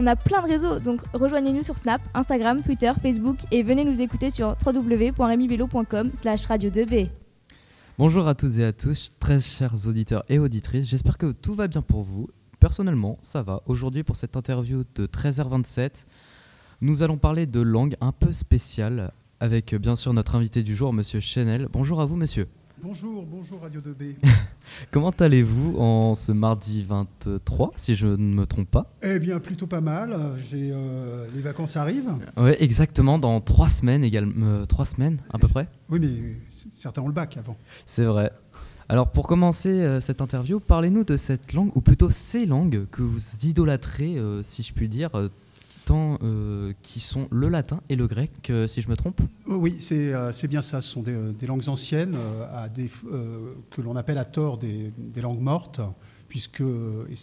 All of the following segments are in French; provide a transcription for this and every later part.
On a plein de réseaux, donc rejoignez-nous sur Snap, Instagram, Twitter, Facebook et venez nous écouter sur www.remibello.com slash radio 2b. Bonjour à toutes et à tous, très chers auditeurs et auditrices, j'espère que tout va bien pour vous. Personnellement, ça va. Aujourd'hui, pour cette interview de 13h27, nous allons parler de langue un peu spéciale avec bien sûr notre invité du jour, Monsieur Chanel. Bonjour à vous, monsieur. Bonjour, bonjour Radio 2B. Comment allez-vous en ce mardi 23, si je ne me trompe pas? Eh bien, plutôt pas mal. J'ai, euh, les vacances arrivent. Oui, exactement, dans trois semaines également. euh, trois semaines, à peu près Oui, mais certains ont le bac avant. C'est vrai. Alors, pour commencer euh, cette interview, parlez-nous de cette langue, ou plutôt ces langues que vous idolâtrez, si je puis dire, euh, euh, qui sont le latin et le grec, euh, si je me trompe Oh Oui, c'est euh, bien ça. Ce sont des, euh, langues anciennes euh, euh, que l'on appelle à tort des, langues mortes, puisque, et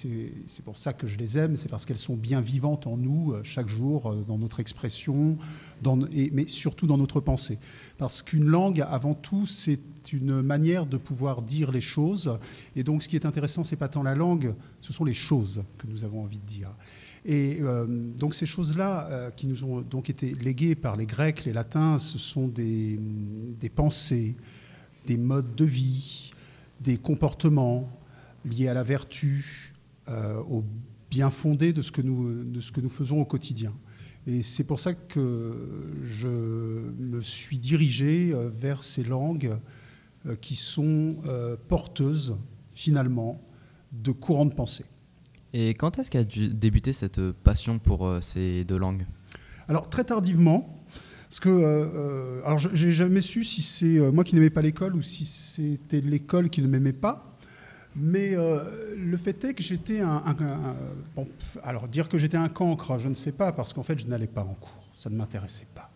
c'est pour ça que je les aime, c'est parce qu'elles sont bien vivantes en nous euh, chaque jour, euh, dans notre expression, mais surtout dans notre pensée. Parce qu'une langue, avant tout, c'est une manière de pouvoir dire les choses. Et donc, ce qui est intéressant, c'est pas tant la langue, ce sont les choses que nous avons envie de dire. Et euh, donc ces choses-là euh, qui nous ont été léguées par les Grecs, les Latins, ce sont des, pensées, des modes de vie, des comportements liés à la vertu, euh, au bien fondé de ce, que nous, de ce que nous faisons au quotidien. Et c'est pour ça que je me suis dirigé vers ces langues qui sont porteuses, finalement, de courants de pensée. Et quand est-ce qu'a dû débuter cette passion pour euh, ces deux langues Alors très tardivement, parce que euh, euh, alors j'ai jamais su si c'est euh, moi qui n'aimais pas l'école ou si c'était l'école qui ne m'aimait pas. Mais le fait est que j'étais un, alors dire que j'étais un cancre, je ne sais pas, parce qu'en fait je n'allais pas en cours, ça ne m'intéressait pas.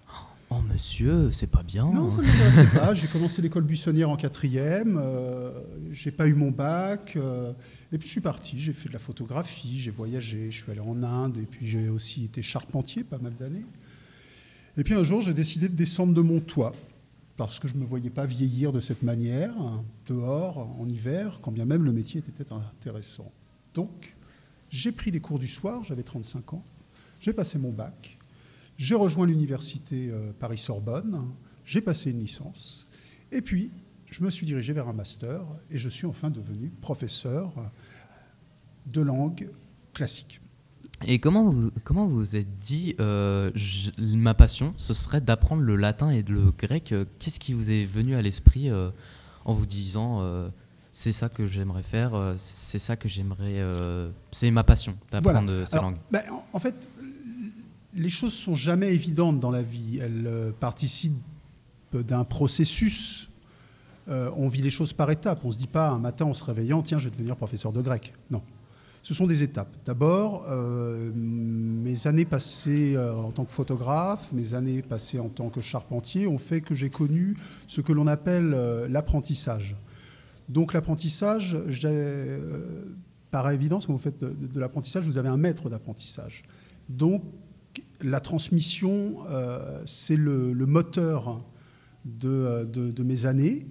Oh monsieur, c'est pas bien. Non, ça m'intéressait pas. J'ai commencé l'école buissonnière en quatrième. Euh, j'ai pas eu mon bac. euh, et puis je suis parti. J'ai fait de la photographie. J'ai voyagé. Je suis allé en Inde. Et puis j'ai aussi été charpentier pas mal d'années. Et puis un jour, j'ai décidé de descendre de mon toit parce que je ne me voyais pas vieillir de cette manière, dehors, en hiver, quand bien même le métier était intéressant. Donc, j'ai pris des cours du soir. J'avais 35 ans. J'ai passé mon bac. J'ai rejoint l'université euh, Paris-Sorbonne, j'ai passé une licence, et puis je me suis dirigé vers un master, et je suis enfin devenu professeur de langue classique. Et comment vous comment vous êtes dit euh, je- ma passion ce serait d'apprendre le latin et le grec euh, Qu'est-ce qui vous est venu à l'esprit euh, en vous disant euh, c'est ça que j'aimerais faire, euh, c'est ça que j'aimerais, euh, c'est ma passion d'apprendre euh, ces Alors, langues? ben, en- en fait, les choses sont jamais évidentes dans la vie. Elles euh, participent d'un processus. Euh, on vit les choses par étapes. On ne se dit pas un matin en se réveillant, tiens, je vais devenir professeur de grec. Non. Ce sont des étapes. D'abord, euh, mes années passées en tant que photographe, mes années passées en tant que charpentier ont fait que j'ai connu ce que l'on appelle l'apprentissage. Donc l'apprentissage, par évidence, quand vous faites de, de l'apprentissage, vous avez un maître d'apprentissage. Donc la transmission, euh, c'est le, moteur de, euh, de- mes années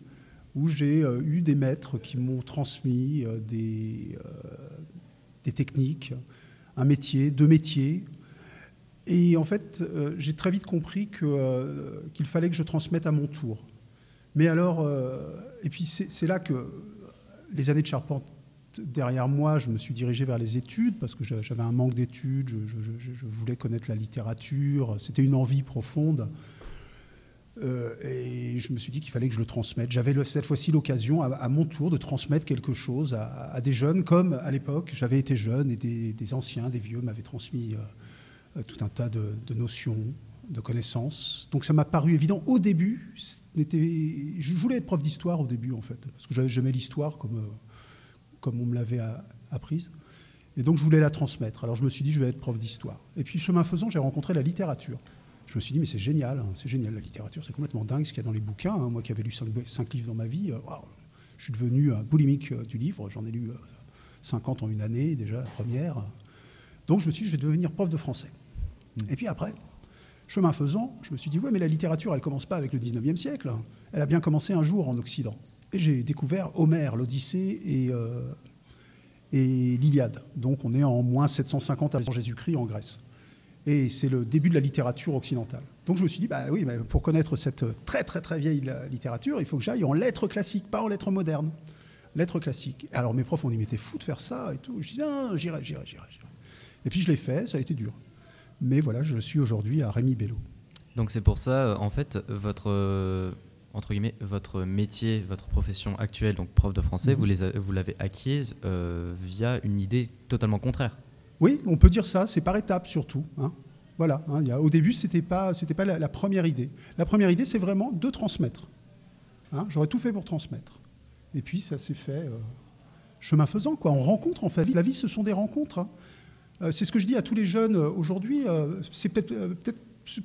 où j'ai euh, eu des maîtres qui m'ont transmis des, techniques, un métier, deux métiers. Et en fait, j'ai très vite compris qu'il fallait que je transmette à mon tour. Mais alors, et puis c'est là que les années de charpente derrière moi, je me suis dirigé vers les études parce que j'a- j'avais un manque d'études, je, voulais connaître la littérature, c'était une envie profonde. Euh, et je me suis dit qu'il fallait que je le transmette. J'avais cette fois-ci l'occasion, à, mon tour, de transmettre quelque chose à, des jeunes, comme à l'époque j'avais été jeune et des, anciens, des vieux m'avaient transmis euh, euh, tout un tas de, notions, de connaissances. Donc ça m'a paru évident au début. Je voulais être prof d'histoire au début, en fait, parce que j'aimais l'histoire comme, comme on me l'avait apprise. Et donc je voulais la transmettre. Alors je me suis dit, je vais être prof d'histoire. Et puis chemin faisant, j'ai rencontré la littérature. Je me suis dit, mais c'est génial, hein, c'est génial, la littérature, c'est complètement dingue ce qu'il y a dans les bouquins. hein. Moi qui avais lu cinq, cinq livres dans ma vie, euh, je suis devenu un boulimique euh, du livre. J'en ai lu euh, 50 en une année, déjà la première. Donc je me suis dit, je vais devenir prof de français. Et puis après, chemin faisant, je me suis dit, ouais, mais la littérature, elle commence pas avec le 19e siècle. Elle a bien commencé un jour en Occident. Et j'ai découvert Homère, l'Odyssée et, euh, l'Iliade. Donc on est en moins 750 avant Jésus-Christ en Grèce. Et c'est le début de la littérature occidentale. Donc je me suis dit, bah oui, pour connaître cette très très très vieille littérature, il faut que j'aille en lettres classiques, pas en lettres modernes. Lettres classiques. Alors mes profs ont dit, mais t'es fou de faire ça et tout. Je dis, non, j'irai, j'irai, j'irai. Et puis je l'ai fait, ça a été dur. Mais voilà, je suis aujourd'hui à Rémi Bello. Donc c'est pour ça, en fait, votre entre guillemets, votre métier, votre profession actuelle, donc prof de français, mhm. vous l'avez acquise euh, via une idée totalement contraire. Oui, on peut dire ça, c'est par étapes surtout. Hein. Voilà, hein, y a, au début, ce n'était pas, pas la, première idée. La première idée, c'est vraiment de transmettre. Hein. J'aurais tout fait pour transmettre. Et puis, ça s'est fait euh, chemin faisant. Quoi. On rencontre, en fait. La vie, ce sont des rencontres. Euh, c'est ce que je dis à tous les jeunes aujourd'hui. c'est peut-être peut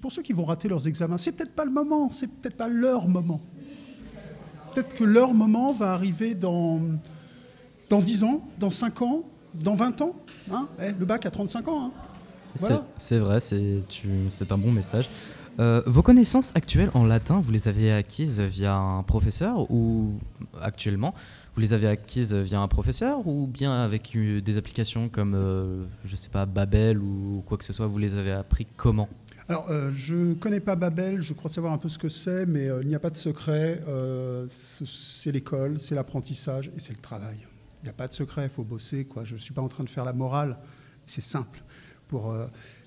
pour ceux qui vont rater leurs examens, c'est peut-être pas le moment, c'est peut-être pas leur moment. Peut-être que leur moment va arriver dans, dans 10 ans, dans 5 ans, dans 20 ans. Hein eh, le bac à 35 ans. Hein c'est vrai, c'est un bon message. Euh, vos connaissances actuelles en latin, vous les avez acquises via un professeur ou actuellement vous les avez acquises via un professeur ou bien avec des applications comme, euh, je sais pas, Babel ou quoi que ce soit, vous les avez appris comment? Alors, euh, je ne connais pas Babel, je crois savoir un peu ce que c'est, mais euh, il n'y a pas de secret. C'est l'école, c'est l'apprentissage et c'est le travail. Il n'y a pas de secret, il faut bosser. Je ne suis pas en train de faire la morale, c'est simple. Pour,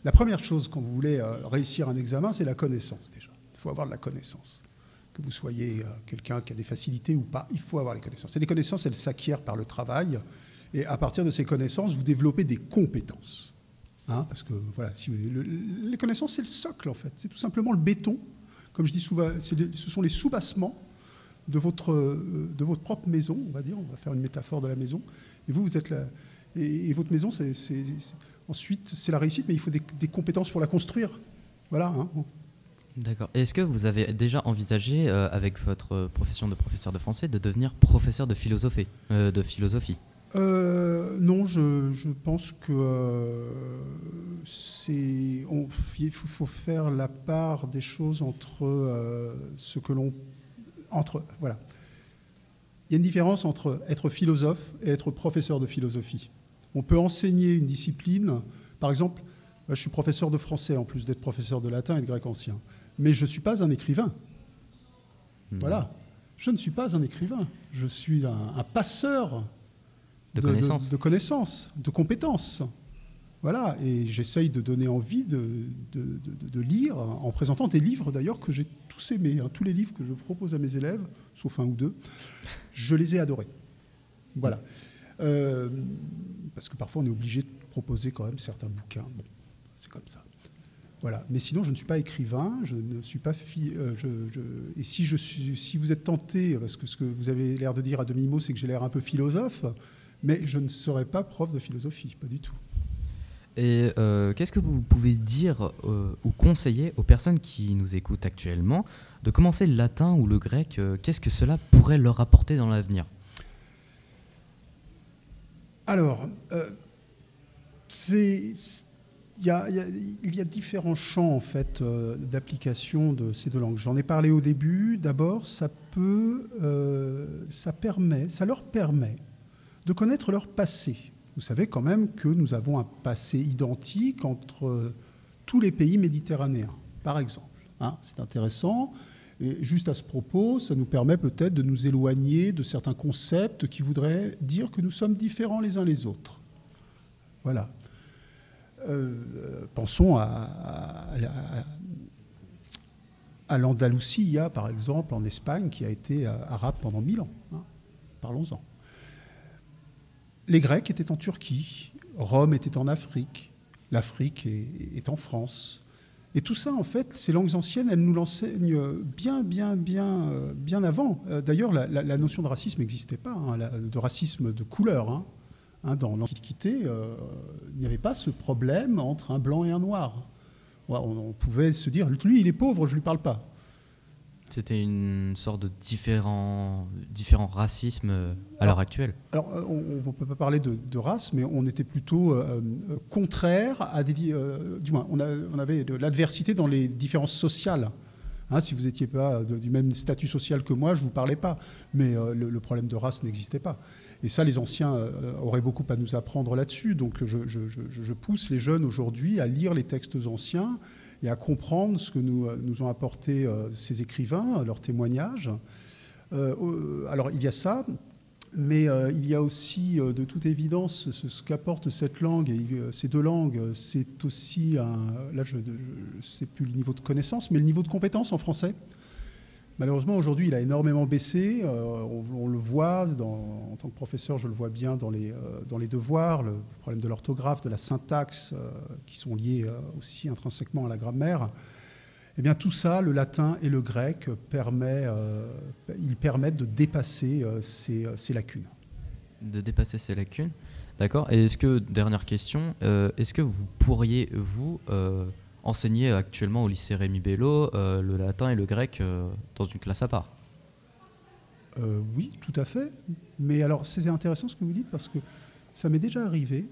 la première chose quand vous voulez réussir un examen, c'est la connaissance déjà. Il faut avoir de la connaissance. Que vous soyez quelqu'un qui a des facilités ou pas, il faut avoir les connaissances. Et les connaissances, elles s'acquièrent par le travail. Et à partir de ces connaissances, vous développez des compétences. Hein, parce que voilà, les connaissances, c'est le socle en fait. C'est tout simplement le béton. Comme je dis souvent, ce sont les soubassements de votre, euh, de votre propre maison, on va dire. On va faire une métaphore de la maison. Et vous, vous êtes là. Et, votre maison, c'est, ensuite, c'est la réussite, mais il faut des, compétences pour la construire. Voilà. Hein. D'accord. Est-ce que vous avez déjà envisagé, euh, avec votre profession de professeur de français, de devenir professeur de philosophie, euh, de philosophie? Euh, non, je, pense que euh, c'est il faut, faire la part des choses entre euh, ce que l'on entre voilà. Il y a une différence entre être philosophe et être professeur de philosophie. On peut enseigner une discipline, par exemple, je suis professeur de français en plus d'être professeur de latin et de grec ancien, mais je ne suis pas un écrivain. Hmm. Voilà, je ne suis pas un écrivain, je suis un passeur de, connaissances. De, connaissances, de compétences. Voilà, et j'essaye de donner envie de, de, lire, en présentant des livres d'ailleurs que j'ai tous aimés. Hein. Tous les livres que je propose à mes élèves, sauf un ou deux, je les ai adorés. Voilà. Euh, parce que parfois on est obligé de proposer quand même certains bouquins. Bon, c'est comme ça. Voilà. Mais sinon, je ne suis pas écrivain, je ne suis pas euh, et si, vous êtes tenté, parce que ce que vous avez l'air de dire à demi-mot, c'est que j'ai l'air un peu philosophe, mais je ne serai pas prof de philosophie, pas du tout. Et euh, qu'est-ce que vous pouvez dire ou conseiller aux personnes qui nous écoutent actuellement de commencer le latin ou le grec Qu'est-ce que cela pourrait leur apporter dans l'avenir? Alors, c'est il y, a, différents champs en fait d'application de ces deux langues. J'en ai parlé au début. D'abord, ça peut, ça permet, ça leur permet de connaître leur passé. Vous savez quand même que nous avons un passé identique entre tous les pays méditerranéens, par exemple. Hein. c'est intéressant. Juste à ce propos, ça nous permet peut-être de nous éloigner de certains concepts qui voudraient dire que nous sommes différents les uns les autres. Voilà. Euh, pensons à, à, l'Andalousie, par exemple, en Espagne, qui a été arabe pendant mille ans. Hein. Parlons-en les Grecs étaient en Turquie, Rome était en Afrique, l'Afrique est, en France. Et tout ça, en fait, ces langues anciennes, elles nous l'enseignent bien, bien, bien, bien avant. Euh, d'ailleurs, la, notion de racisme n'existait pas, hein, de racisme de couleur. Hein. Hein, dans l'Antiquité, euh, il n'y avait pas ce problème entre un blanc et un noir. On, on pouvait se dire, lui, il est pauvre, je ne lui parle pas. C'était une sorte de différent, différent racisme euh, à l'heure actuelle. Alors, euh, on ne peut pas parler de, race, mais on était plutôt euh, contraire à des. du moins, on, avait de l'adversité dans les différences sociales. Hein, si vous n'étiez pas du même statut social que moi, je ne vous parlais pas. Mais le, problème de race n'existait pas. Et ça, les anciens auraient beaucoup à nous apprendre là-dessus. Donc je, je, pousse les jeunes aujourd'hui à lire les textes anciens et à comprendre ce que nous, nous ont apporté ces écrivains, leurs témoignages. alors il y a ça, mais euh, il y a aussi, euh, de toute évidence, ce, qu'apporte cette langue, euh, ces deux langues, c'est aussi, un, là je ne sais plus le niveau de connaissance, mais le niveau de compétence en français. Malheureusement, aujourd'hui, il a énormément baissé. On, le voit, en tant que professeur, je le vois bien dans les, dans les devoirs, le problème de l'orthographe, de la syntaxe, qui sont liés aussi intrinsèquement à la grammaire. Eh bien, tout ça, le latin et le grec, permet, euh, ils permettent de dépasser euh, euh, ces, lacunes. De dépasser ces lacunes D'accord. Et est-ce que, dernière question, est-ce que vous pourriez, vous, enseigner actuellement au lycée Rémi Bello le latin et le grec dans une classe à part? Oui, tout à fait. Mais alors, c'est intéressant ce que vous dites parce que ça m'est déjà arrivé.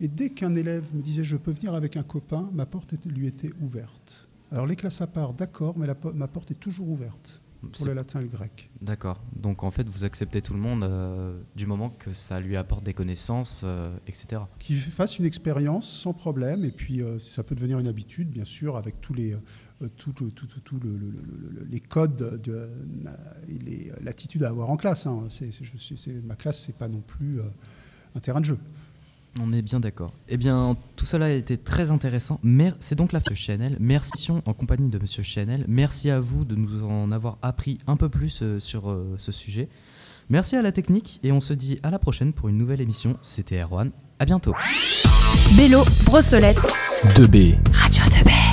Et dès qu'un élève me disait je peux venir avec un copain, ma porte lui était ouverte. Alors les classes à part, d'accord, mais ma porte est toujours ouverte pour le latin et le grec. D'accord. Donc en fait, vous acceptez tout le monde euh, du moment que ça lui apporte des connaissances, euh, etc. Qu'il fasse une expérience sans problème, et puis euh, ça peut devenir une habitude, bien sûr, avec tous les, tout, les codes de, et l'attitude à avoir en classe. Hein. ma classe, c'est pas non plus un terrain de jeu. On est bien d'accord. Eh bien, tout cela a été très intéressant. C'est donc la fin de Chanel. Merci en compagnie de Monsieur Chanel. Merci à vous de nous en avoir appris un peu plus euh, sur euh, ce sujet. Merci à la technique et on se dit à la prochaine pour une nouvelle émission. C'était Erwan. À bientôt. Bélo, Brossolette. 2B. Radio 2B.